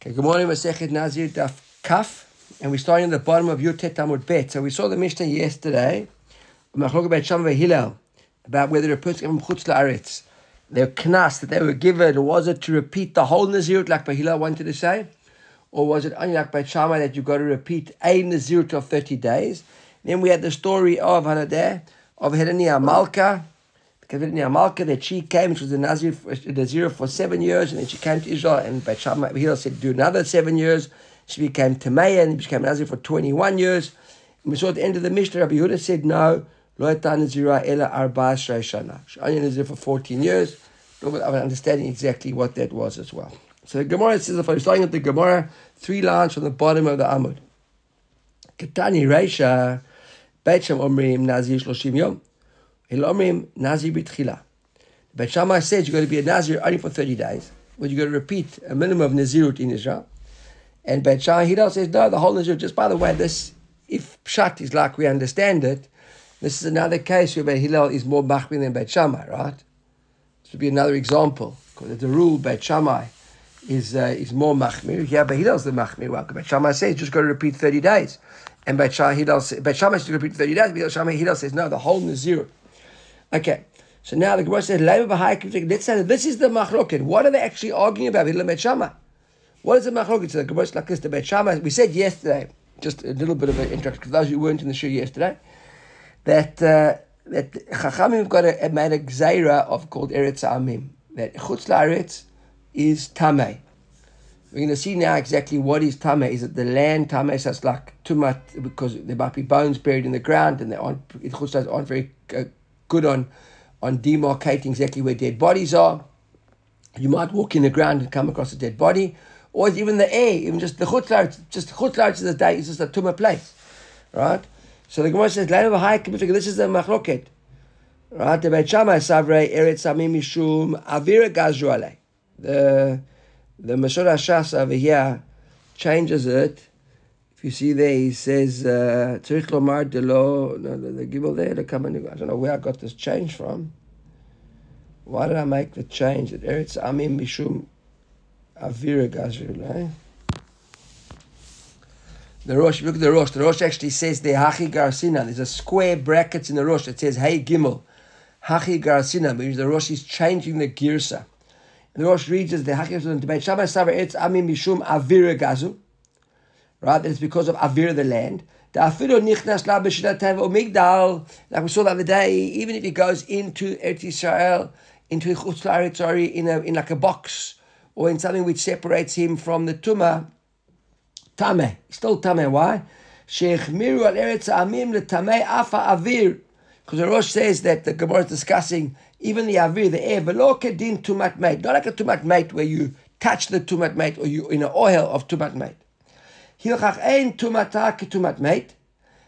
Okay, good morning, Masechet Nazir Daf Kaf, and we're starting at the bottom of Yutet Tamud Bet. So we saw the Mishnah yesterday, about whether a person came from Chutz La'aretz, their knas that they were given, was it to repeat the whole Nazirut like Bahila wanted to say, or was it only like by Shammai that you've got to repeat a Nazirut of 30 days? Then we had the story of Hanadeh, of Herenia Malka, Kavidni Malka, that she came, she was a Nazir, Nazir for seven years, and then she came to Israel, and Beit Shammai said, do another seven years. She became Tamaya, and became Nazir for 21 years. And we saw at the end of the Mishnah, Rabbi Yehuda said, no, Lo Nazira Ela Arba Shana. She only Nazir for 14 years. But I'm understanding exactly what that was as well. So the Gemara says, if I'm starting at the Gemara, three lines from the bottom of the Amud. Ketani Reisha, Beit Shem Omrim Nazir Shloshim Yom. Hilomrim Nazir B'tchila. But Shammai says you've got to be a Nazir only for 30 days, but you've got to repeat a minimum of Nazirut in Israel. And Beit Shammai Hillel says, no, the whole Nazir, just by the way, this, if Pshat is like we understand it, this is another case where Beit Hillel is more Machmir than Beit Shammai, right? This would be another example, because the rule Beit Shammai is uh, is more Machmir. Yeah, Beit Hillel's the Machmir. Well, Beit Shammai says just got to repeat 30 days. And Beit Shammai says, Beit Shammai says repeat 30 days, Beit Shammai Hillel says, no, the whole Nazirut. Okay. So now the Gemara says, let's say this is the machloket. What are they actually arguing about? What is the machloket? So the Gemara like this, the Bet Shammai. We said yesterday, just a little bit of an introduction, because those who weren't in the show yesterday, that uh, that Chachamim got a, made a of called Eretz Amim, that Chutz La'aretz is Tameh. We're going to see now exactly what is Tameh. Is it the land Tameh? So it's like too much, because there might be bones buried in the ground, and they aren't, aren't very uh, good on, on demarcating exactly where dead bodies are. You might walk in the ground and come across a dead body, or even the air, even just the chutlar, just chutlar is the day, is just a tumor place, right? So the Gemara says, this is the machloket, right? The Beit Shammai savrei eretz amim mishum avira gazru The the Mashor Shas over here changes it if you see there, he says, uh, Tzrich lomar de lo, the gimel there, the I don't know where I got this change from. Why did I make the change? That Eretz Amim Mishum Avira Gazrul? The Rosh, look at the Rosh. The Rosh actually says the Hachi Garsina. There's a square brackets in the Rosh that says Hey Gimel. Hachi Garsina, means the Rosh is changing the Girsa. The Rosh reads as the Hachi Garsina, Debate Shabbat Savar Eretz Amim Mishum Avira Gazul right? That it's because of Avir the land. The Afiru Nichnas La Migdal, like we saw the other day, even if he goes into Eretz Israel, into Chutz sorry, in a in like a box or in something which separates him from the Tumah, Tameh, still Tameh. Why? Sheikh Miru al Eretz Amim le Afa Avir. Because the Rosh says that the Gemara is discussing even the Avir, the air, Velo Kedin Tumat Mate, not like a Tumat Mate where you touch the Tumat Mate or you in an oil of Tumat Mate. Hilchach ein tumata ketumat mate.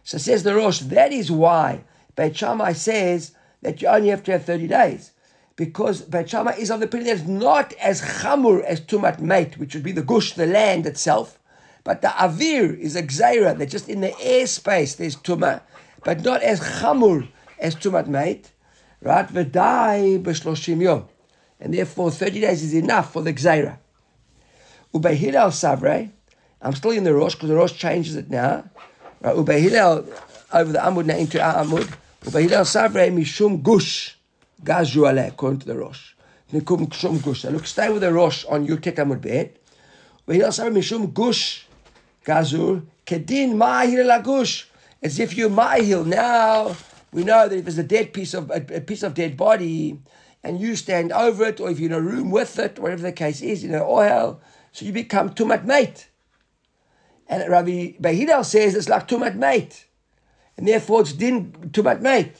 So says the Rosh, that is why Beit Shammai says that you only have to have 30 days. Because Beit Shammai is of the opinion that it's not as chamur as tumat mate, which would be the gush, the land itself. But the avir is a gzeira, that just in the airspace there's tumah, but not as chamur as tumat mate. Right? V'dai b'shloshim yom. And therefore 30 days is enough for the gzeira. Ubehir al savrei, I'm still in the Rosh because the Rosh changes it now. Right, Ubehilel over the Amud now into our Amud. Ubehilel Savrei Mishum Gush Aleh, according to the Rosh. Nikum Shum Gush. Look, stay with the Rosh on Yutek Amud Bet. Ubehilel Savrei Mishum Gush Gazur Kedin Ma'ahil Lagush. As if you're Ma'ahil. Now, we know that if there's a dead piece of, a piece of dead body, and you stand over it, or if you're in a room with it, whatever the case is, in an oil, so you become tumat mate. And Rabbi Behidel says it's like tumat mate, and therefore it's din tumat mate.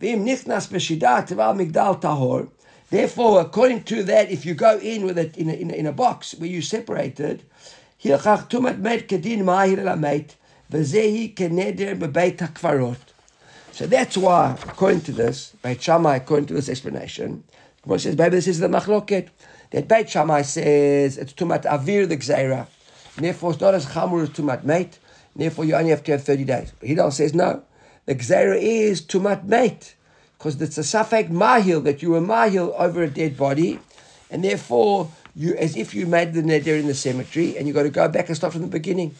V'im nichnas b'shidat migdal tahor. Therefore, according to that, if you go in with it in a, in a, in a box where you separated, hilchach tumat mate kedin ma'ahir mate v'zehi keneder b'beit hakvarot. So that's why, according to this, Beit Shammai, according to this explanation, Gemara says, maybe this is the machloket. That Beit Shammai says it's tumat avir the gzeira. Therefore, it's not as chamur as tumat mate. Therefore, you only have to have 30 days. But Hidal says no. The gzera is tumat mate. Because it's a safek mahil that you were mahil over a dead body. And therefore, you as if you made the neder in the cemetery, and you got to go back and start from the beginning.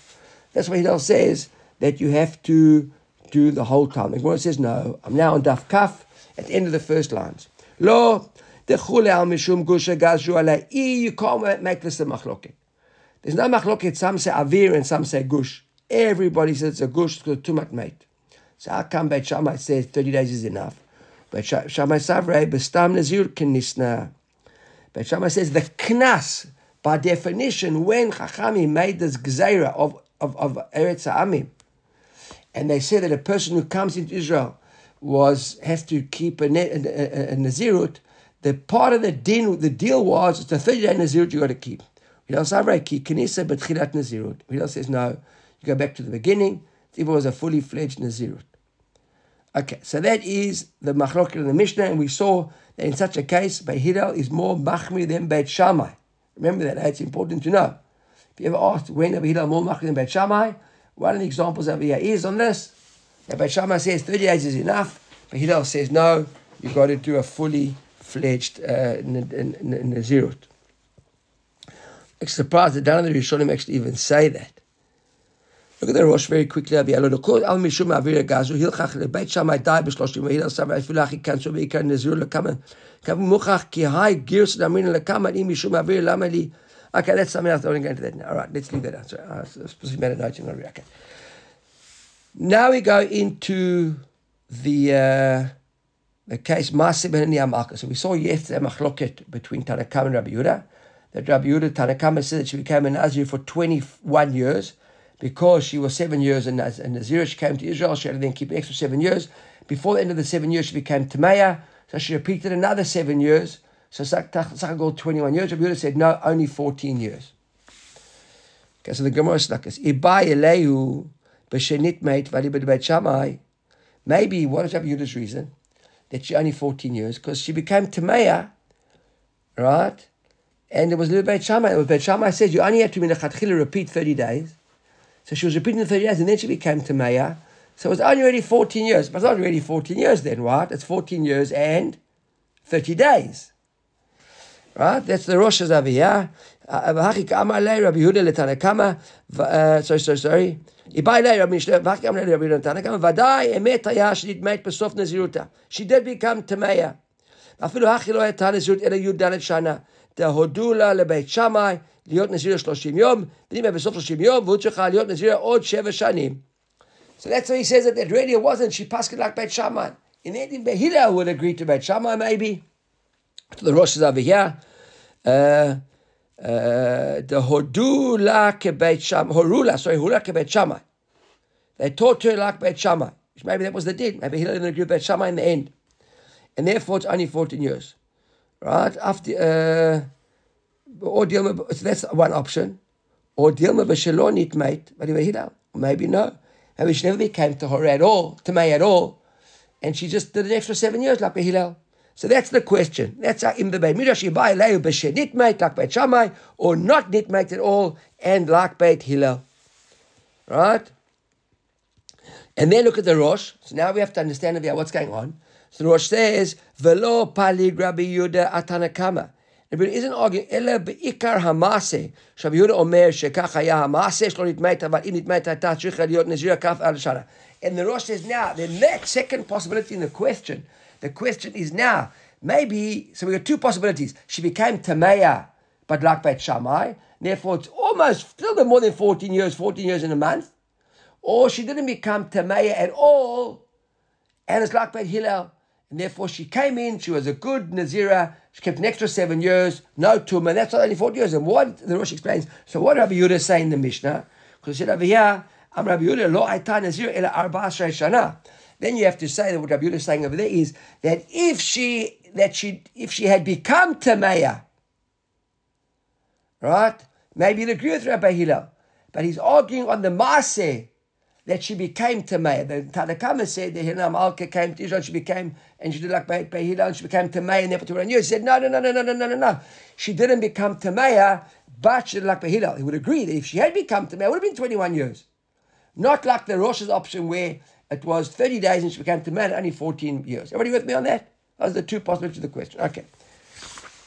That's why Hillel says that you have to do the whole time. The Gemara says, no, I'm now on Daf Kaf at the end of the first lines. Lo, dechule al mishum gusha gazru alai. You can't make this a machloket. There's no machloket. Some say avir and some say gush. Everybody says it's a gush because too much mate. So how come Beit Shammai says 30 days is enough? Beit Shammai bestam nazir kenisna. Beit Shammai says the knas, by definition, when Chachami made this gzeira of, of, of Eretz Ha'amim, and they say that a person who comes into Israel was has to keep a, a, a, a nazirut. The part of the din, the deal was it's a thirty day nazirut you got to keep. Hillel says no. You go back to the beginning. It was a fully fledged nazirut. Okay, so that is the machlok in the Mishnah, and we saw that in such a case, Beit Hillel is more machmir than Beit Shammai. Remember that, it's important to know. If you ever asked when Beit Hillel more machmir than Beit Shammai, one of the examples over here is on this. Rabbi Shammai says 30 days is enough, but Hillel says no, you've got to do a fully fledged uh, Nazirut surprised that none of the Rishonim actually even say that. Look at the Rosh very quickly. Okay, that's something else. I want to get into that now. All right, let's leave that out. So, I specifically made a note. You're okay. Now we go into the uh, the case Maaseh ben So we saw yesterday machloket between Tanakam and Rabbi Yehuda. That Rabbi Yehuda, Tanakam said that she became a Nazir for 21 years because she was seven years in, Nazir. She came to Israel. She had to then keep an extra seven years. Before the end of the seven years, she became Tameya. So she repeated another seven years. So Sakagol 21 years. Rabbi Yehuda said, no, only 14 years. Okay, so the Gemara is like this. Ibai Elehu b'shenit. Maybe, what is Rabbi Yehuda's reason? That she only 14 years, because she became Tameya, right? And it was little Beit Shammai. And Beit Shammai said you only have to minachatchila repeat 30 days. So she was repeating the 30 days, and then she became Tameya. So it was only already 14 years. But it's not already 14 years then, right? It's 14 years and 30 days. Right? That's the Rosh Hashanah. V'hachik amar lei Rabbi Yehuda letanakama. Sorry, sorry, sorry. Ibai lei Rabbi Mishle. V'hachik amar lei Rabbi Yehuda letanakama. Vadai emet haya שנדמת בסוף נזירותה. She did become טמאה. אפילו הכי לא הייתה נזירות אלא י"ד שנה. תהודו לה לבית שמאי להיות נזיר 30 יום, ואם היא בסוף 30 יום, והוא צריכה להיות נזיר עוד שבע שנים. So that's why he says that it really wasn't, she passed it like Beit Shammai. In the end, Hillel would agree to Beit Shammai maybe. To the Rosh over here. Uh, uh, the Hodula Kebet Shammai, Horula, sorry, Horula Kebet Shammai. They taught her like Bet Shammai. Maybe that was the deal. Maybe he didn't agree with Bet Shammai in the end. And therefore it's only 14 years. Right? After, uh, or deal so that's one option. Or deal with a Shalonit mate, but he maybe no. Maybe she never became to her at all, to me at all. And she just did an extra seven years like a Hillel. So that's the question. That's in the Beit Midrash Yibai Leu b'shenit mate like Beit Shammai, or not nitmate at all, and like Beit Hillel. Right? And then look at the Rosh. So now we have to understand what's going on. So the Rosh says, Velo palig Rabbi Yehuda atanakama. And Buddha isn't arguing, Ela be'ikar hamase. Rabbi Yehuda omer shekach haya hamase, shlo nitmeit, but im nitmeit hata tzricha nezira kaf al shara. And the Rosh says now, the next second possibility in the question, the question is now, maybe, so we got two possibilities. She became Tameya, but like Beit Shammai, therefore it's almost still more than 14 years, 14 years in a month. Or she didn't become Tameya at all, and it's like Beit Hillel. And therefore she came in, she was a good Nazira, she kept an extra seven years, no tumor, that's only 40 years. And what the Rosh explains, so what Rabbi Yehuda say in the Mishnah? Because he said over here, I'm Rabbi Yehuda, lo aita Nazir ela arba shana. Then you have to say that what Rabbi Yehuda is saying over there is that if she that she if she had become Tameya, right? Maybe you'd agree with Rabbi Hillel, but he's arguing on the Maaseh that she became Tameya. The Tanakama said that Hillel Malka came to Israel, she became, and she did like by Hillel, and she became Tameya, and therefore run He said, no, no, no, no, no, no, no, no. She didn't become Tameya, but she did like by Hillel. He would agree that if she had become Tameya, it would have been 21 years. Not like the Rosh's option where it was 30 days and she became Tameya, only 14 years. Everybody with me on that? Those are the two possibilities of the question. Okay.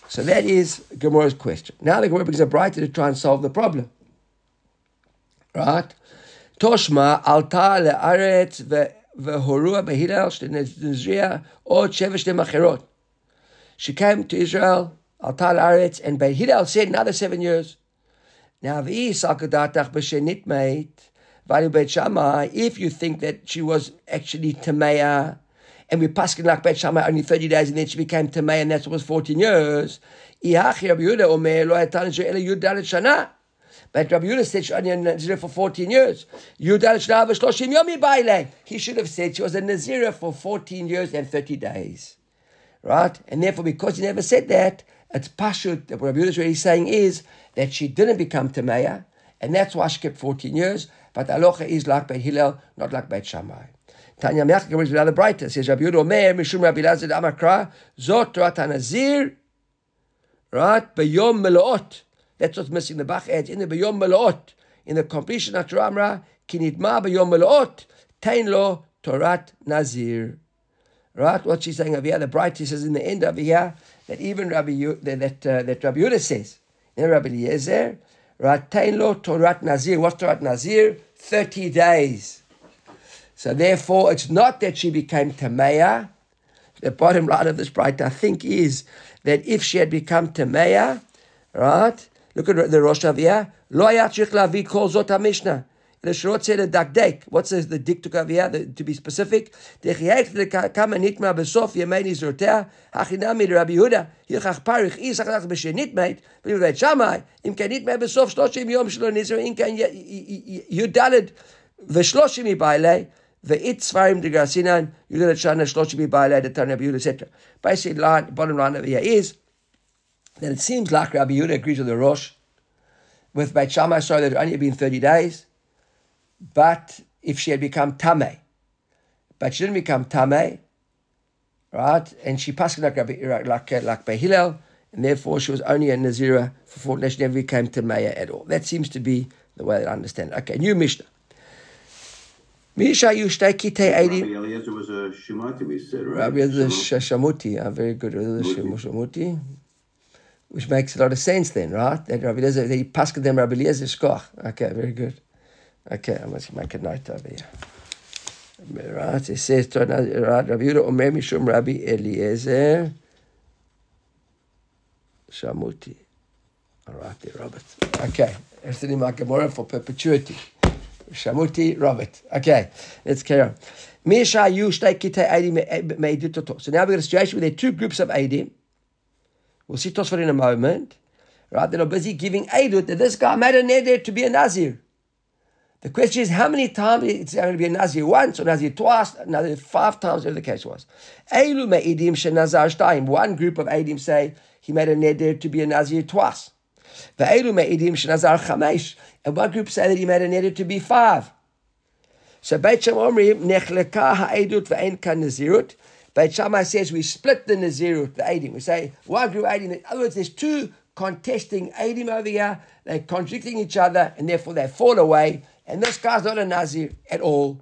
So that is Gemara's question. Now the Gemara brings a brighter to try and solve the problem. Right? תושמע עלתה לארץ והורוע בהילל של נזריה עוד שבע שנים אחרות. She came to Israel, al tare'etz, and בהילל said another seven years. Navi Sakadatak Bashenit mate, Valu Bet Shammai, if you think that she was actually Tameya, and we paskin like Bet Shammai only 30 days and then she became Tameya and that was 14 years, Iach Rabbi Omer, Lo Hatan Shana but Rabbi Yehuda said she only a Nazir for 14 years. He should have said she was a Nazir for 14 years and 30 days. Right? And therefore, because he never said that, it's Pashut, what Rabbi Yehuda is really saying is that she didn't become Tameya, and that's why she kept 14 years. But aloha is like Beit Hillel, not like Beit Shammai. Tanya comes with another brighter. Says Rabbi Yehuda Omer Mishum Rabbi Lazar Amakra Zot Rat Hanazir Right Beyom Meloot. That's what's missing. The Bach adds in the Beyom Meloot in the completion of Ramra Kinidma Beyom Meloot Tain Lo Torat Nazir. Right, what she's saying over here, the brighter says in the end over here that even Rabbi that that, uh, that Rabbi Yehuda says in Rabbi Eliezer Ratain lo Torat Nazir. What's Torat Nazir? 30 days. So therefore, it's not that she became Tameya. The bottom line of this bright, I think, is that if she had become Tameya, right? Look at the Rosh Avia. Lo ayachich lavi kol zot ha-mishna. The Shirot say the dakdek. What says the diktuk of Avia? To be specific. Dechiyek the kama nitma besof yemein izrotea. Hachinami the Rabbi Yehuda. Yichach parich isach lach b'she nitmeit. But you write Shammai. Im ken nitma besof shloshim yom shlo nizro. Im ken yudalet v'shloshim yibaylei. Ve'it svarim de grasinan. Yudalet shana shloshim yibaylei. The Tanah Rabbi Yehuda said. the bottom line of Avia is, that it seems like Rabbi Yehuda agrees with the Rosh, with Beit Shammai, so that it only had been 30 days, but if she had become Tame, but she didn't become Tame, right? And she passed like, like, like, like Behilel, and therefore she was only a Nazira for days. She never became Tamaya at all. That seems to be the way that I understand it. Okay, new Mishnah. Misha Yushtaki Rabbi Eliezer was a Shemati, we said, right? Rabbi Eliezer Shamuti, uh, very good. Rabbi Shamuti. Which makes a lot of sense then, right? That Rabbi Eliezer, he passed them Rabbi Eliezer Shkoch. Okay, very good. Okay, I must make a note over here. Right, it says, right, Rabbi Yehuda Omer Mishum Rabbi Eliezer Shamuti. All right, there, Robert. Okay, it's in my Gemara for perpetuity. Shamuti, Robert. Okay, let's carry on. So now we've got a situation where there are two groups of Adim. We'll see Tosfot in a moment. Right, they're busy giving Aidut that this guy made a neder to be a Nazir. The question is how many times it's going to be a Nazir once or Nazir twice, Nazir five times, whatever the case was. Eilu me'idim shenazar shtayim. One group of Eidim say he made a neder to be a Nazir twice. Ve'elu me'idim shenazar chamesh. And one group say that he made a neder to be five. So Beit omrim nechleka ha'edut ve'en kan nazirut. Beit Shammai says we split the nazirut, the Eidim. We say one group Eidim. In other words, there's two contesting Eidim over here. They're contradicting each other and therefore they fall away. And this guy's not a Nazir at all.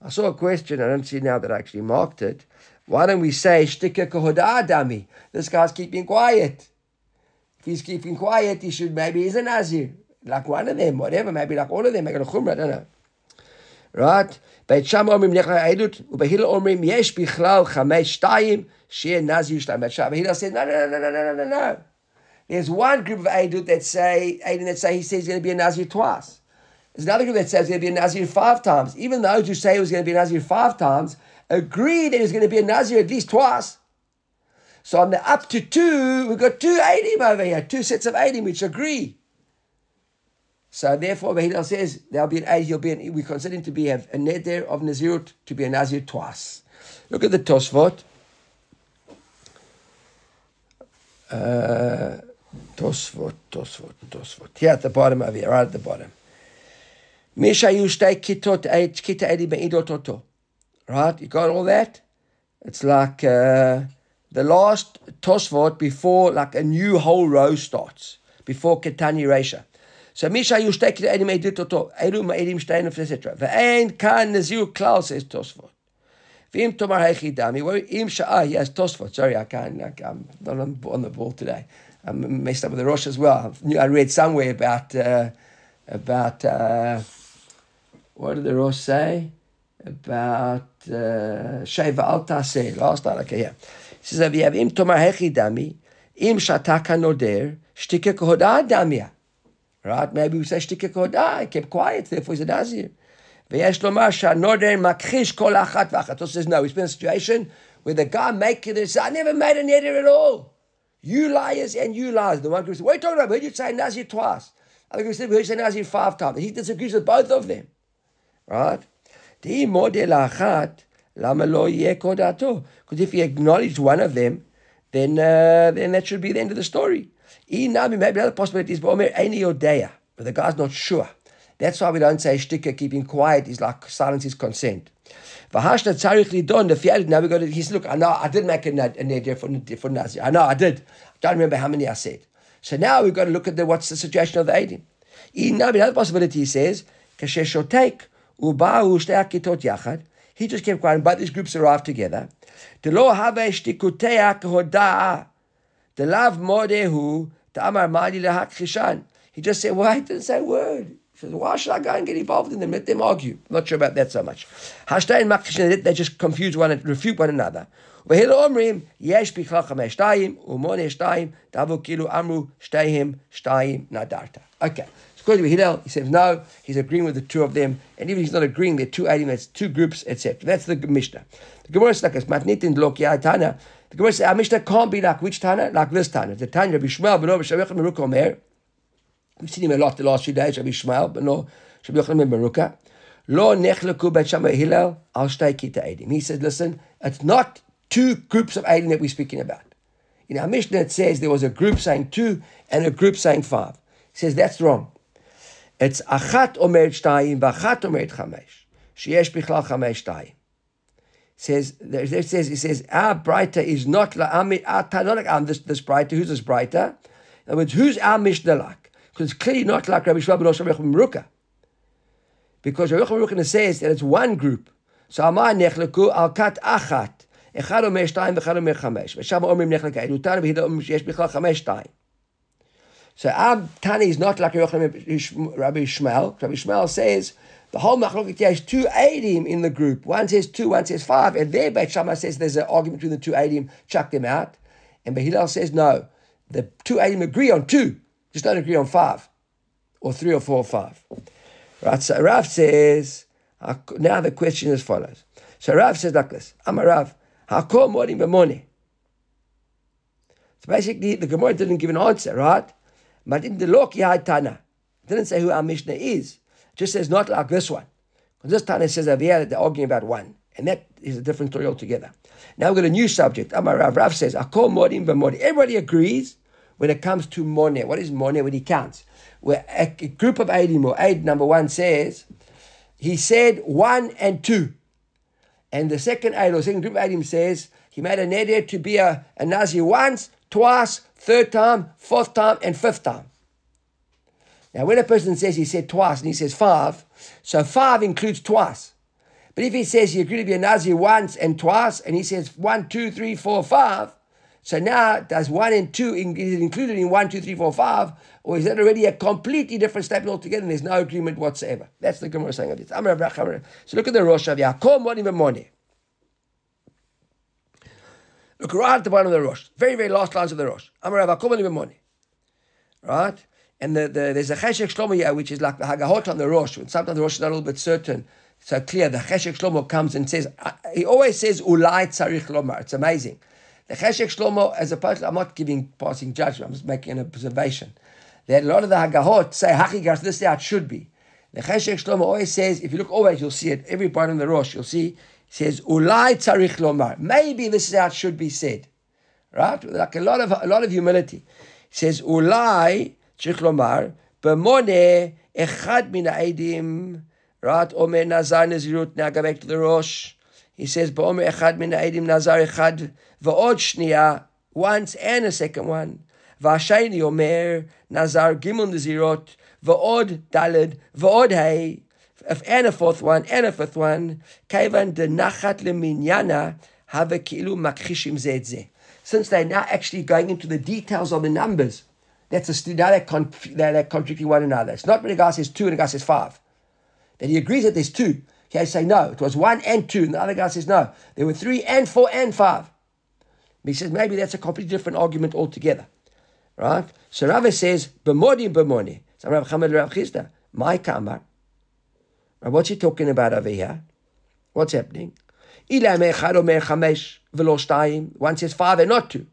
I saw a question, I don't see now that I actually marked it. Why don't we say, Shtika Kohoda Dami? This guy's keeping quiet. If he's keeping quiet, he should, maybe he's a Nazir. Like one of them, whatever, maybe like all of them, make a chumrah, I don't know. Right? בית שם אומרים נכלל העדות, ובהילל אומרים יש בכלל חמש שתיים, שיהיה נזיר שתיים. והילל עושה no, no, no, no, no, no, no. There's one group of Aidut that say, Aidut that say he says he's going to be a Nazir twice. There's another group that says he's going to be a Nazir five times. Even those who say he was going to be a Nazir five times agree that he's going to be a Nazir at least twice. So on the up to two, we've got two Aidim over here, two sets of Aidim which agree. So therefore, Behilel says there'll be an Aid, he'll be an, we consider him to be a, a neder of Nazirut, to be a Nazir twice. Look at the Tosfot. Uh, Tosfot, Tosfot, Tosfot. Here at the bottom of here, right at the bottom. Right, you got all that? It's like uh, the last Tosfot before like a new whole row starts, before Ketani Resha. So Misha Yushtei kita edi me'idot oto, edu me'edim shtein, etc. Ve'ein kan naziru klal, says Tosfot. V'im tomar hechidami. Im sha'ah, has Tosfot. Sorry, I can't, I'm not on the ball today. I'm messed up with the Rosh as well. I, read somewhere about, uh, about, uh, what did the Rosh say? About uh, Sheva Al Taseh. Last night, okay, yeah. He says, if you have Im tomar hechidami, im shataka noder, shtike kohodah damia Right? Maybe we say shtike kohodah, he kept quiet, therefore he's a Nazir. ויש לומר שהנודר מכחיש כל אחת ואחת. So says, no, it's been a situation where the guy making this, I never made a neder at all. You liars and you liars. The one group said, what are you talking about? We heard you say Nazir twice. Other group said, we heard you say Nazir five times. He disagrees with both of them. Right? דהי מודה לאחת, למה לא יהיה קודתו? Because if he acknowledged one of them, then, uh, then that should be the end of the story. Inami, maybe another possibility is Omer any Yodeya, but the guy's not sure. That's why we don't say shtika, keeping quiet is like silence is consent. Vahashna tzarich lidon the fiel. Now we got it. he's look. I know I did make a, a nedir for, for nazi. I know I did. I don't remember how many I said. So now we've got to look at the, what's the suggestion of the aidim. Now another possibility he says kasheshotek uba'u kitot yachad. He just kept quiet, but these groups arrived together. The law have shtikutei hodaa. kehoda'a, delav modehu, ta'amar mali lehakhishan. He just said, why well, didn't say a word? He says, why should I go and get involved in them? Let them argue. I'm not sure about that so much. They just confuse one and refute one another. והילו אומרים, יש בכלל חמש שתיים, ומונה שתיים, דבו כאילו אמרו שתיהם שתיים נדרת. Okay. According to Hillel, he says no, he's agreeing with the two of them, and even if he's not agreeing, they're two elements, two groups, etc. That's the Mishnah. The Gemara says like this, Matnitin Lokia Tana. the Gemara says, our Mishnah can't be like which Tana? Like this Tana. The Tanya, Rabbi Shmuel, Beno, Shavich, Meruk, Omer, We've seen him a lot the last few days, Rabbi Shmuel, but no, Rabbi Yochanan ben Baruka. Lo nechleku bet Shammai Hillel al kita edim. He says, listen, it's not two groups of edim that we're speaking about. In our Mishnah, it says there was a group saying two and a group saying five. He says that's wrong. It's achat omeret shtayim v'achat omeret chamesh. Sheyesh bichlal chamesh shtayim Says there says he says our brighter is not la our not like um, this this brighter. Who's this brighter? In other words, who's our Mishnah like? Because it's clearly not like Rabbi Shmuel ben Rabbi Meruka. Because Rabbi Meruka says that it's one group. So Amar nechleku al kat achat. אחד אומר שתיים ואחד אומר חמש. ושם אומרים נחלק העדותן והילה אומרים שיש בכלל חמש שתיים. So our Tani is not like Rabbi Shmuel. Rabbi Shmuel says the whole machloket has two Adim in the group. One says two, one says five. And there Beit Shammai says there's an argument between the two Adim, chuck them out. And Behilal says no. The two Adim agree on two. Just don't agree on five, or three or four or five. Right? So Rav says, now the question is as follows. So Rav says like this, I'm a Rav, Hakol Morim B'moneh. So basically, the Gemara didn't give an answer, right? But in the Lok Yahai Tana, didn't say who our Mishnah is. It just says not like this one. Because this Tana says over here that they're arguing about one. And that is a different story altogether. Now we've got a new subject. Amar Rav. Rav says, Akol Morim B'moneh. Everybody agrees when it comes to money. What is money when he counts? Where a group of Eidim or Aid number one says, he said one and two. And the second Aid or second group of Eidim says, he made a neder to be a, a Nazir once, twice, third time, fourth time, and fifth time. Now, when a person says he said twice and he says five, so five includes twice. But if he says he agreed to be a Nazir once and twice, and he says one, two, three, four, five, so now, does one and two is included in one, two, three, four, five, or is that already a completely different statement altogether? And there's no agreement whatsoever. That's the Gemara saying of this. So look at the Rosh of Yaakov Money. Look right at the bottom of the Rosh. Very, very last lines of the Rosh. Right? And the, the, there's a Cheshek Shlomo which is like the Hagahot on the Rosh. And sometimes the Rosh is not a little bit certain. So clear, the Cheshek Shlomo comes and says, uh, he always says, Ulai Tzarich Lomar. It's amazing. The Cheshek Shlomo, as opposed to, I'm not giving passing judgment, I'm just making an observation. That a lot of the Hagahot say, Hachigas, this is it should be. The Cheshek Shlomo always says, if you look always, you'll see it, every part in the Rosh, you'll see, says, Ulai Tzarich Lomar. Maybe this is how it should be said. Right? Like a lot of, a lot of humility. He says, Ulai Tzarich Lomar, B'moneh Echad Min Ha'edim, right? Go back to the Rosh. He says, Ba'omer echad min ha'edim nazar echad va'od shniya, once and a second one. Omer nazar gimel nazirot va'od daled va'od hay. if and a fourth one, and a fifth one, kaivan de nachat leminyana have kilu makhishim zedze. Since they're now actually going into the details of the numbers, that's a now they're, conf- they're, they're contradicting one another. It's not when a guy says two and a guy says five. That he agrees that there's two. He say no, it was one and two, and the other guy says no, there were three and four and five. He says maybe that's a completely different argument altogether. Right? So Rava says, B'modi b'moni. So Rav Chamad Rav Chisda, my kamar. What's he talking about over here? What's happening? One says five and not two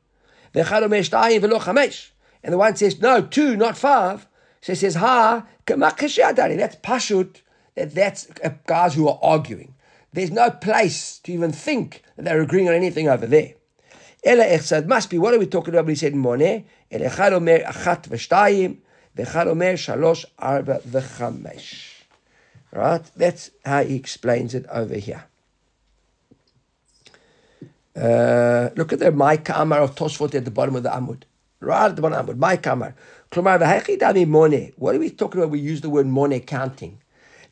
and the one says, no, two, not five. So he says, ha, that's pashut, that's uh, guys who are arguing. There's no place to even think that they're agreeing on anything over there. Ela echsad must be, what are we talking about when he said moneh? El echad omer achat v'shtayim, v'echad omer shalosh arba v'chamesh. Right? That's how he explains it over here. Uh, look at the Micah Amar of Tosfot at the bottom of the Amud. Right at the bottom of the Amud. My kamar. Klomar v'hechidami mone. What are we talking about? We use the word mone counting.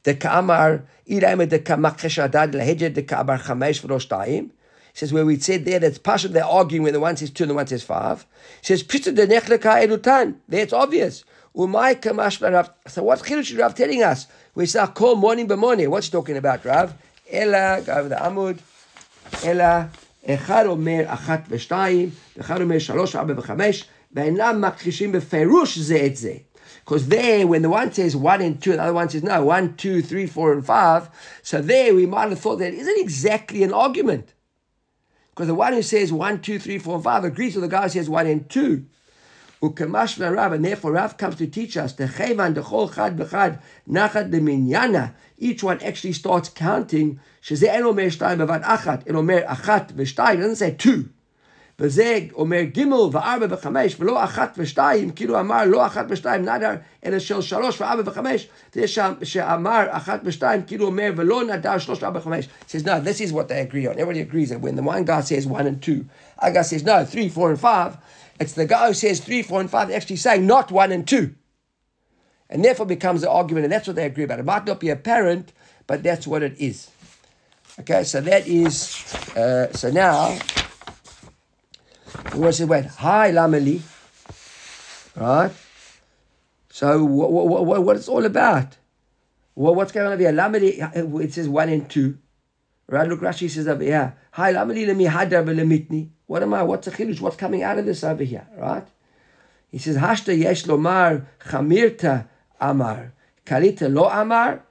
The kamar, ilaimed the kamakhesh adad lehejed the kamar chamesh v'lo shtayim says where we said there that's Pasha, they're arguing when the one says two and the one says five. He says, Pita de nechleka elutan. There it's obvious. Umay kamash Rav. So what chidush Rav telling us? We say call morning by morning. What's he talking about, Rav? Ella, go over the Amud. Ella, אחד אומר אחת ושתיים, ואחד אומר שלוש, ארבע וחמש, because there, when the one says one and two, and the other one says no, one, two, three, four, and five, so there we might have thought that isn't exactly an argument. Because the one who says one, two, three, four, and five agrees with the guy who says one and two. Ukamash Rav, and therefore Rav comes to teach us the chevan dechol chad bechad nachad minyana. Each one actually starts counting. Sheze el omer shtayim achad achat. achad omer. Doesn't say two. וזה אומר ג' וארבע וחמש, ולא אחת ושתיים, כאילו אמר לא אחת ושתיים נדר, אלא של שלוש וארבע וחמש, זה שאמר אחת ושתיים, כאילו אומר ולא נדר שלוש וארבע וחמש. says, no, this is what they agree on. Everybody agrees that when the one guy says one and two, other guy says no, three, four, and five, it's the guy who says three, four, and five actually saying not one and two. And therefore becomes the argument, and that's what they agree about. It might not be apparent, but that's what it is. Okay, so that is, uh, so now, we want to say, wait, hi, Lameli. Right? So, what, what, what, what it's all about? Well, what's going on over here? Lameli, it says one and two. Right? Look, Rashi says over here, hi, Lameli, lemi hadar mitni. What am I? What's a chidush? What's coming out of this over here? Right? He says, Hashta yesh lomar chamirta amar. Kalita lo amar.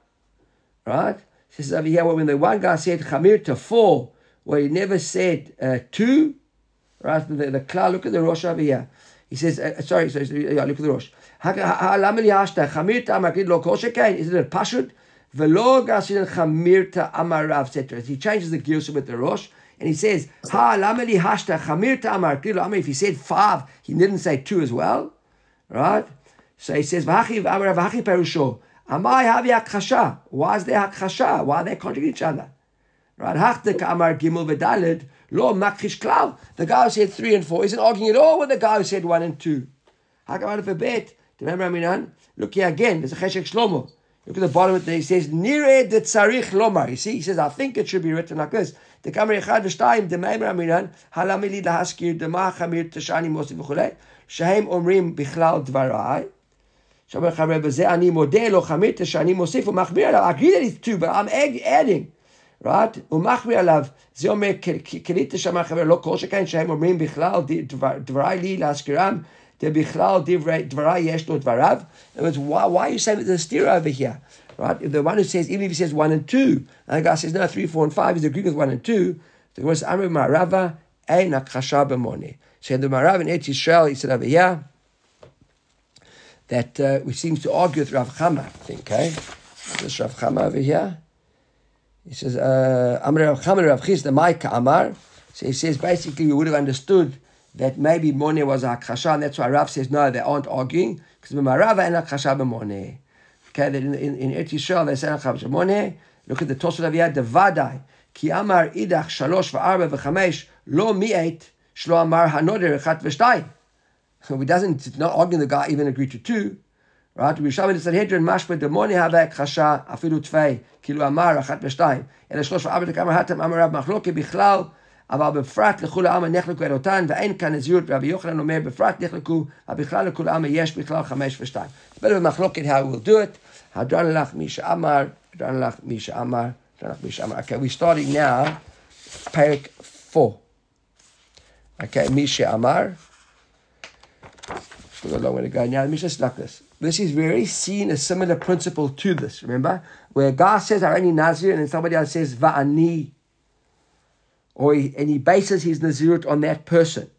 Right? He says over here, when the one guy said chamirta four, where he never said uh, two, Right? From the, the cloud, look at the Rosh over here. He says, uh, uh sorry, sorry, yeah, look at the Rosh. Isn't it Pashut? Velo gasin chamirta amarav, etc. He changes the gears with the Rosh. And he says, Ha lameli hashta chamirta amar kilo If he said five, he didn't say two as well. Right? So he says, Vahachi amarav vahachi perusho. Amai havi hakhasha. Why is there hakhasha? Why are they contradicting each other? Right? Hachdek amar gimel v'dalid. Lo makrish klav. The guy who said three and four isn't arguing at all with the guy who said one and two. How come out of a bet. Remember Aminan? Look here again. There's a cheshek shlomo. Look at the bottom of it. He says nire de tzarich lomar. You see, he says I think it should be written like this. The kamar echad v'shtayim demeimer Aminan halamili lahaskir demach hamir tashani mosi v'chulei shehem omrim bichlal dvarai. I agree that it's two, but I'm adding right? ומחמיר עליו, זה אומר, קנית שם חבר, לא כל שכן שהם אומרים בכלל דבריי לי להזכירם, בכלל דבריי יש לו דבריו. In other words, why, why are you saying there's a steer over here? Right? If the one who says, even if he says one and two, and the guy says, no, three, four, and five, he's agreeing with one and two. So it was Amr Marava, Ein Akasha B'moni. So in the Marav in Eretz Yisrael, he said over here, that uh, we seems to argue with Rav Chama, I think, okay? This Rav Chama over here. He says, uh, Amr Rav Chisda Maika Amar. So he says basically you would have understood that maybe Mone was a Akhasha, and that's why Rav says no, they aren't arguing because Marava and Akhasha b'Mone. Okay, that in in, in Eretz Yisrael they say Akhasha b'Mone. Look at the Tosfot of Yad, the Vadai. Ki Amar Idach Shalosh v'Arba v'Chamesh Lo Mi'et Shlo Amar Hanoder Echat v'Shtayim. So he doesn't, not arguing the guy even agreed to two, Right? בירושלמי לסנהדרין משמע דמוני הווה הכחשה אפילו תווי, כאילו אמר אחת ושתיים. אלא שלוש וארבע דקאמר התם אמר רב מחלוקי בכלל, אבל בפרט לכולי עלמא נחלקו עדותן, ואין כאן נזירות, רבי יוחנן אומר בפרט נחלקו, אבל בכלל לכולי עלמא יש בכלל חמש ושתיים. זה במחלוקת how we'll do it, הדרן לך מי שאמר, הדרן לך מי שאמר, הדרן לך מי שאמר. Okay, we're starting now, פרק 4. Okay, מי שאמר, Still got a long way to go. Now, let me just like this. This is very seen a similar principle to this, remember? Where God says, Arani Nazir, and then somebody else says, Va'ani. Or he, and he bases his Nazirut on that person.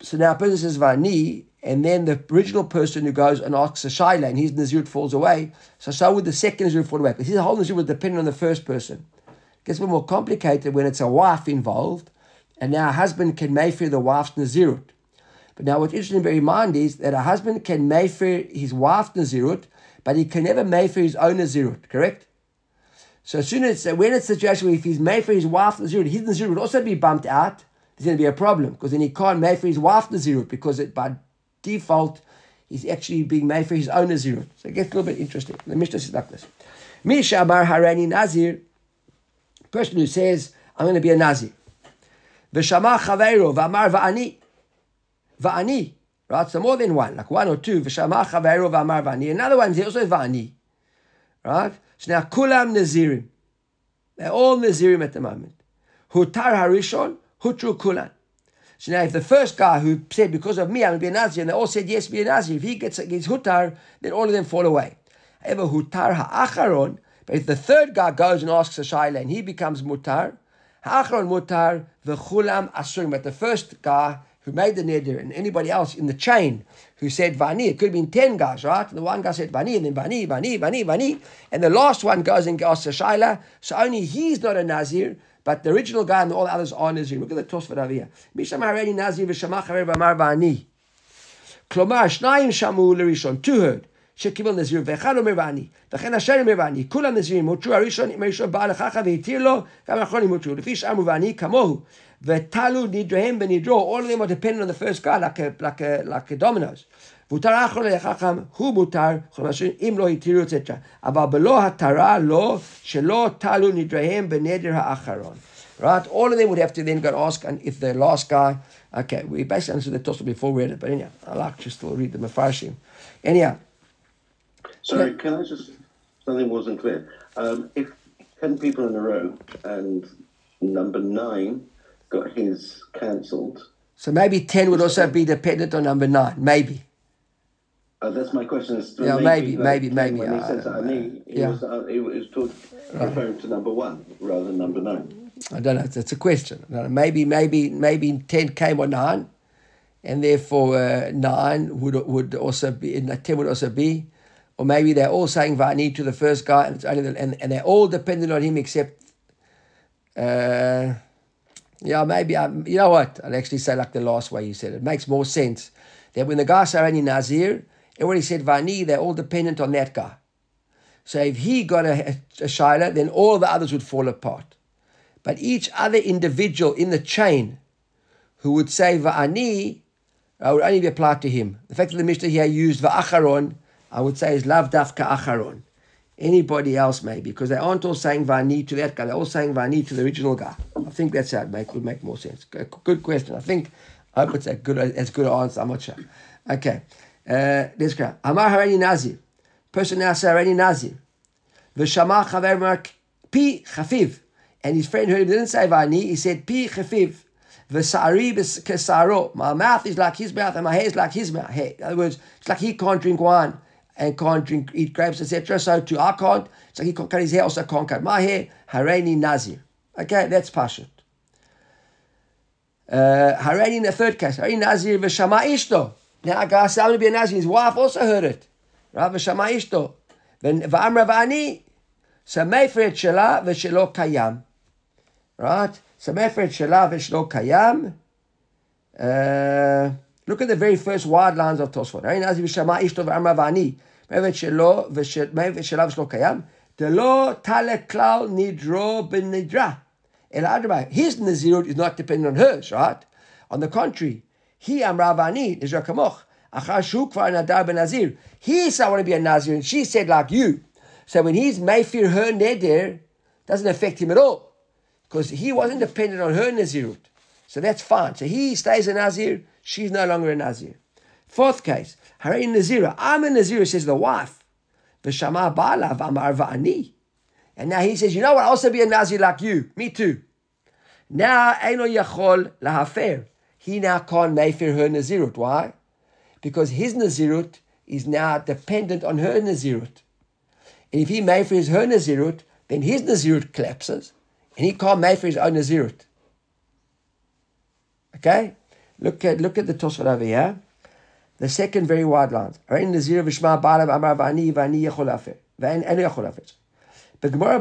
So now a person says Va'ani, and then the original person who goes and asks a Shaila, and his Nazirut falls away. So so would the second Nazirut fall away. But his whole Nazirut would depend on the first person. It gets a bit more complicated when it's a wife involved, and now a husband can mayfair the wife's Nazirut. But now what's interesting bear in mind is that a husband can mayfair his wife Nazirut, but he can never mayfair his own Nazirut, correct? So as soon as, when it's a situation where if he's mayfair his wife Nazirut, his Nazirut would also be bumped out, there's going to be a problem, because then he can't mayfair his wife Nazirut, because it, by default, he's actually being made for his own Nazirut. So it gets a little bit interesting. The Mishnah says like this. Misha Amar Harani Nazir, person who says, I'm going to be a Nazir. V'shama chaveiro v'amar va'ani. Va'ani. Right? So more than one, like one or two. V'shama chaveiro v'amar va'ani. Another one is also va'ani. Right? So now kulam Nazirim. They're all Nazirim at the moment. Hutar harishon, hutru kulan. So now if the first guy who said, because of me, I'm going to be a Nazir, and they all said, yes, be a Nazir, if he gets, gets hutar, then all of them fall away. However, hutar ha'acharon, but if the third guy goes and asks a shaila and he becomes mutar, ha'acharon mutar, v'chulam asurim. But the first guy who made the neder and anybody else in the chain who said vani, it could have been 10 guys, right? The one guy said vani, and then vani, vani, vani, vani, and the last one goes and asks a shaila, so only he's not a Nazir, but the original guy and all the others are Nazir. Look at the Tosfot over here. Misham hareni Nazir v'shamach harer v'amar v'ani. Klomar, shnayim shamu l'rishon, two heard. שקיבל נזיר, ואחד אומר ואני, וכן השני אומר ואני, כולם נזירים, הותרו הראשון עם הראשון בא לכך והתיר לו, גם האחרונים הותרו, לפי שאמרו ואני כמוהו, ותלו נדריהם בנדרו, all of them are dependent on the first guy, like a, like a, like a dominoes. והותר האחרון לחכם, הוא מותר, אם לא התירו, etc. אבל בלא התרה לא, שלא תלו נדריהם בנדר האחרון. Right? All of them would have to then go and ask and if the last guy, okay, we basically answered the toss before we read it, but anyhow, I like to still read the Mepharshim. Anyhow, Sorry, can I just something wasn't clear? Um, if ten people in a row and number nine got his cancelled, so maybe 10 would also be dependent on number 9, maybe. uh, that's my question. Yeah, maybe, that maybe, maybe, When he says Ani, he yeah. was uh, he was talk, referring to number one rather than number nine. I don't know. That's a question. I don't know. Maybe, maybe, maybe ten came or nine, and therefore uh, nine would would also be ten would also be, or maybe they're all saying Vani to the first guy, and it's only the, and, and they're all dependent on him except. Uh, yeah, maybe I, you know what? I'll actually say like the last way you said it. it makes more sense that when the guy said only Nazir, everybody said va'ani. They're all dependent on that guy. So if he got a, a, then all the others would fall apart. But each other individual in the chain who would say va'ani would only be applied to him. The fact that the Mishnah here used va'acharon, I would say is lav dafka acharon. Anybody else maybe, because they aren't all saying va'ani to that guy. They're all saying va'ani to the original guy. I think that's how it make, would make more sense. Good, question. I think, I hope it's a good, as good an answer. I'm not sure. Okay. Uh, let's go. Amar harani nazir. Person now say harani nazir. V'shama chaver pi chafiv. And his friend heard him, didn't say va'ani, he said pi chafiv. V'sa'ari kesaro. My mouth is like his mouth and my hair is like his mouth. Hair. In other words, it's like he can't drink wine and can't drink, eat grapes, etc. So too, I can't. So he can't cut his hair, also can't cut my hair. Harani nazir. Okay, that's pashut. Uh, in the third case. Harani nazir v'shama ishto. Now a guy said, I'm going to be a nazir. His wife also heard it. Right? V'shama ishto. V'amra v'ani. So mefret shela v'shelo kayam. Right? So mefret shela v'shelo kayam. Uh, look at the very first wide lines of Tosfot. Harani nazir v'shama ishto v'amra v'ani. מוות שלו, מוות שלה ושלו קיים, דלא תלה כלל נדרו בנדרה. אלא אדרבה, his נזירות is not dependent on hers, right? On the contrary, he אמרה ואני, נזרה כמוך, He said, I want to be a Nazir, and she said, like you. So when he's Mayfir her Neder, doesn't affect him at all. Because he wasn't dependent on her Nazirut. So that's fine. So he stays a Nazir, she's no longer a Nazir. Fourth case, Haray Nazira. I'm a Nazir, says the wife. V'shama ba'alav amar va'ani. And now he says, you know what, I'll also be a Nazir like you. Me too. Now, Eino Yachol lahafer. He now can't mayfair her Nazirut. Why? Because his Nazirut is now dependent on her Nazirut. And if he mayfairs her Nazirut, then his Nazirut collapses, and he can't mayfair his own Nazirut. Okay? Look at look at the Tosfot over here. The second very wide afer. But Gemara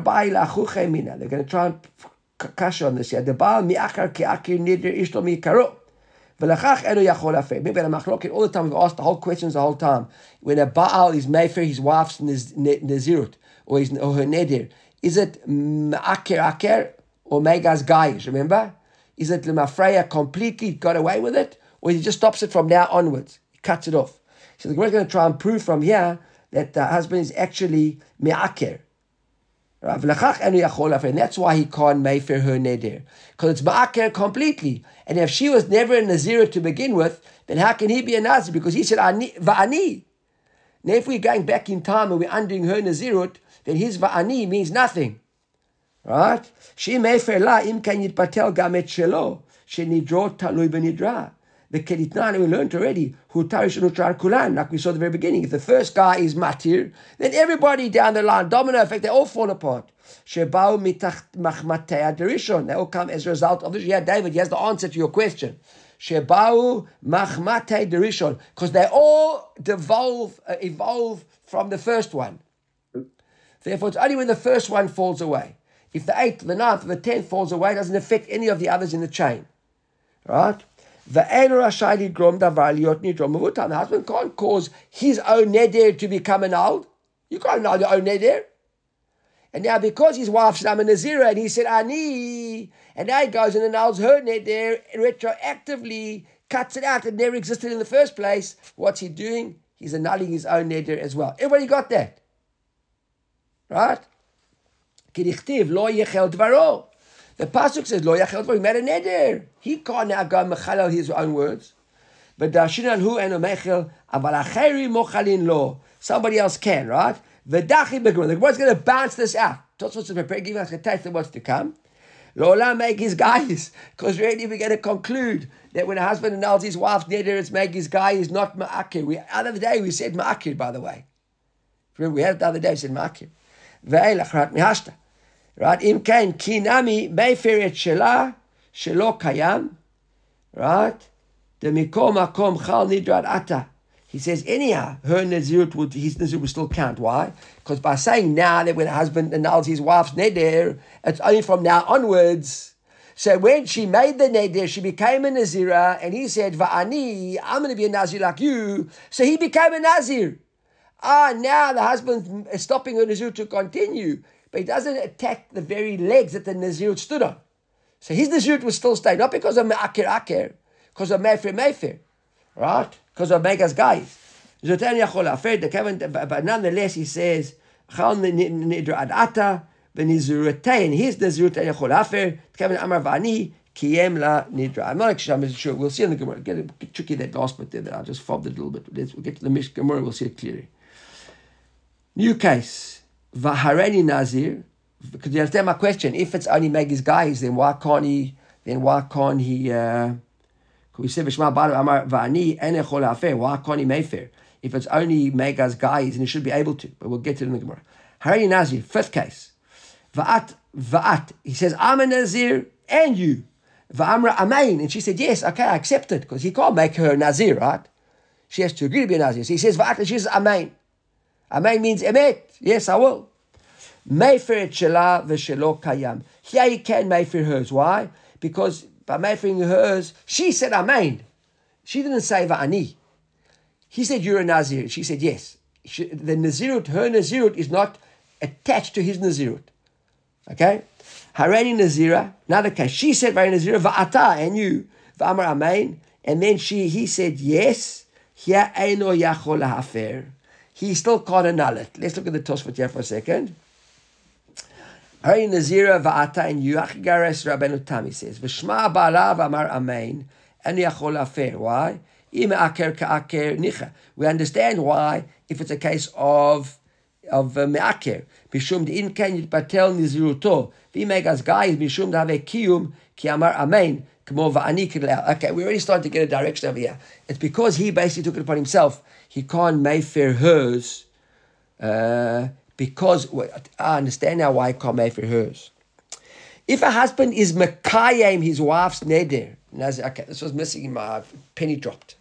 mina. They're going to try and kasha on this. The Baal mi'achar ki'akir nidr ishto mi'karo. Enu yachol afer. Maybe the machloket all the time, we've asked the whole questions the whole time. When a Baal is mayfair his wife's nazirut, or, his, or her nedir, is it ma'akir akir or megas gayish, remember? Is it lemafreya completely got away with it, or he just stops it from now onwards? He cuts it off. So the Gemara going to try and prove from here that the husband is actually me'aker. And that's why he can't mayfair her neder. Because it's ma'aker completely. And if she was never a Nazir to begin with, then how can he be a Nazir? Because he said, va'ani. Now if we're going back in time and we're undoing her Nazirut, then his va'ani means nothing. Right? She mayfair la im kan patel gamet shelo. Shenidro talui benidra. The Keditnan we learned already, who Tarishunutrar Kulan, like we saw at the very beginning. If the first guy is Matir, then everybody down the line, domino effect, they all fall apart. Mitach machmatea derishon. They all come as a result of this. Yeah, David, he has the answer to your question. Shebau machmate derishon. Because they all devolve, uh, evolve from the first one. Therefore, it's only when the first one falls away. If the eighth, the ninth, the tenth falls away, doesn't affect any of the others in the chain. Right? The The husband can't cause his own neder to become an old. You can't know your own neder. And now because his wife's name Nazira and he said Ani, and now he goes and annuls her neder retroactively, cuts it out, it never existed in the first place. What's he doing? He's annulling his own neder as well. Everybody got that? Right? The pasuk says lo yachel he made a neder. He can't now go mechalel his own words. But dashinan hu eno mechel aval acheri mochalin lo. Somebody else can, right? V'dachi begun. The Gemara's going to bounce this out. Tosfos is prepared, giving us a taste of what's to come. Lola make his guys, because really we're going to conclude that when a husband annuls his wife's neder, it's make his guy is not ma'akir. We other day we said ma'akir, by the way. Remember we had it the other day. We said ma'akir. Ve'elach rat mihashta right? אם כן, כי נמי מפר את שלה, שלא קיים, right? דמכל מקום חל נדרת עתה. He says, anyhow, her Nazirut would, his Nazirut would still count. Why? Because by saying now that when a husband annuls his wife's Neder, it's only from now onwards. So when she made the Neder, she became a Nazira, and he said, Va'ani, I'm going to be a Nazir like you. So he became a Nazir. Ah, now the husband is stopping her Nazir to continue but he doesn't attack the very legs that the Nazirut stood on. So his Nazirut was still staying, not because of Me'akir Akir, because of Mefer Mefer, right? Because of Megas guys. But nonetheless, he says, Benizuratayn, his Vani, Kiem La Nidra. I'm not actually sure. We'll see in the Gemara. Get, get tricky that last bit there that I just fobbed it a little bit. Let's, we'll get to the Gemara, we'll see it clearly. New case. Vahareni Nazir, because you understand my question, if it's only Maggie's guys, then why can't he, then why can't he, uh, we said Vishma Baru Amar Vani Enechol Afer, why can't he Mayfair? If it's only Mega's guys, then he should be able to, but we'll get to it in the Gemara. Harani Nazir, fifth case. Va'at, Va'at, he says, I'm a Nazir and you. Va'amra Amain, and she said, yes, okay, I accept it, because he can't make her Nazir, right? She has to agree to be a Nazir. So he says, Va'at, and she says, Amain. Amen means emet. Yes, I will. Mayfair shela v'shelo kayam. Here you can mayfair hers. Why? Because by mayfairing hers, she said amen. She didn't say va'ani. He said you're a nazir. She said yes. She, the nazirut, her nazirut is not attached to his nazirut. Okay? Harani nazira. Another case. She said very nazira va'ata and you v'amar amen. And then she, he said yes. here Eino Yachol Hafer. He still can't annul it. Let's look at the Tosfot here for a second. Hari Nazira Va'ata in Yuach Gares Rabbeinu Tami says, V'shma Ba'alav Amar Amen, and Yachol Hafer. Why? We understand why if it's a case of of uh, me'aker. Mishum in ken yitbatel niziruto. V'megas guy mishum dave kiyum ki amar amen. Okay, we already started to get a direction over here. It's because he basically took it upon himself. He can't mayfair hers uh, because I understand now why he can't mayfair hers. If a husband is mekayim his wife's neder, okay, this was missing in my penny dropped.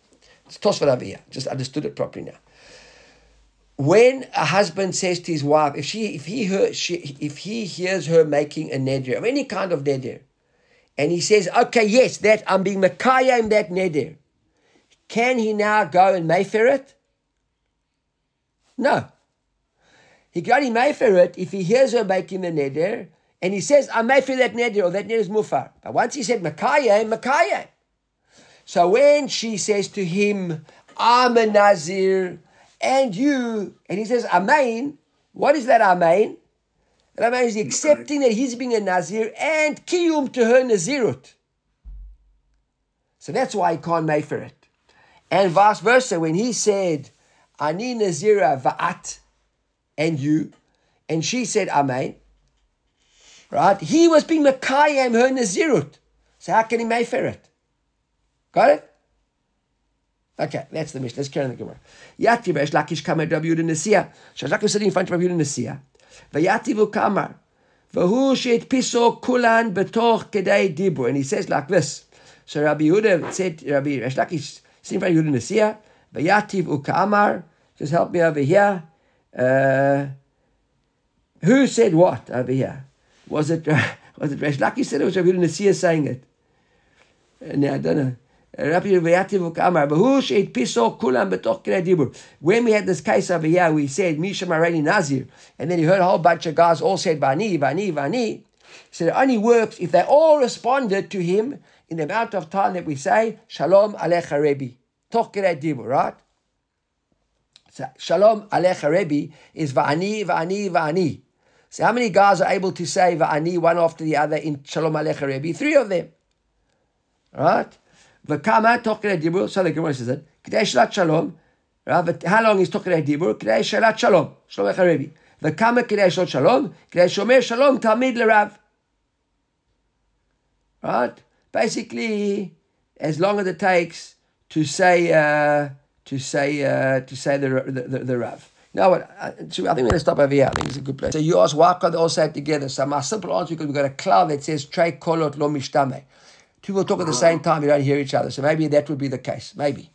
It's Tosfot over here. Just understood it properly now. When a husband says to his wife, if she, if he, her, she, if he hears her making a neder of any kind of neder, and he says, okay, yes, that I'm being Mekayim that neder. Can he now go and mayfair it? No. He can only mayfair it if he hears her making the neder and he says, I mayfair that neder or that neder is mufar. But once he said Mekayim, Mekayim. So when she says to him, I'm a Nazir and you, and he says, Amen, what is that Amen? Rabbi is accepting that he's being a Nazir and kiyum to her Nazirut. So that's why he can't make for it. And vice versa, when he said, Ani Nazira Va'at, and you, and she said Amen, right? He was being Makayim her Nazirut. So how can he make for it? Got it? Okay, that's the mission. Let's carry on the Gemara. Yati Resh Lakish Kamer Rabbi Yehuda Nesia. Shashak was sitting in front of Rabbi Yehuda Nesia. Vayati Kamar. Vahu piso kulan betoch kedei dibur. And he says like this. So Rabbi Yehuda said, Rabbi Resh Lakish sitting in front of Nesia. Vayati Kamar. Just help me over here. Uh, who said what over here? Was it was it Resh Lakish said it was Rabbi Nesia saying it? Uh, I don't know. When we had this case over here, we said Misha Marani Nazir, and then you heard a whole bunch of guys all said Vani, Vani, Vani. So it only works if they all responded to him in the amount of time that we say Shalom Alecha Rebbe. Toch dibur, right? So Shalom Alecha Rebbe is va'ani, va'ani, va'ani. So how many guys are able to say va'ani one after the other in Shalom Alecha Rebbe? Three of them. Right? V'kama tokre dibur. So the Gemara says it. K'dei shalat shalom. How long is tokre dibur? K'dei shalat shalom. Shalom echarevi. V'kama k'dei shalat shalom. K'dei shomer shalom tamid lerav. Right? Basically, as long as it takes to say uh, to say uh, to say the the, the, the rav. Now what? I, think we're going to stop over here. I think it's a good place. So you ask why can't they all say it together? So my simple answer because we've got a cloud that says trey kolot lo mishtame. Two will talk at the same time, you don't hear each other. So maybe that would be the case. Maybe.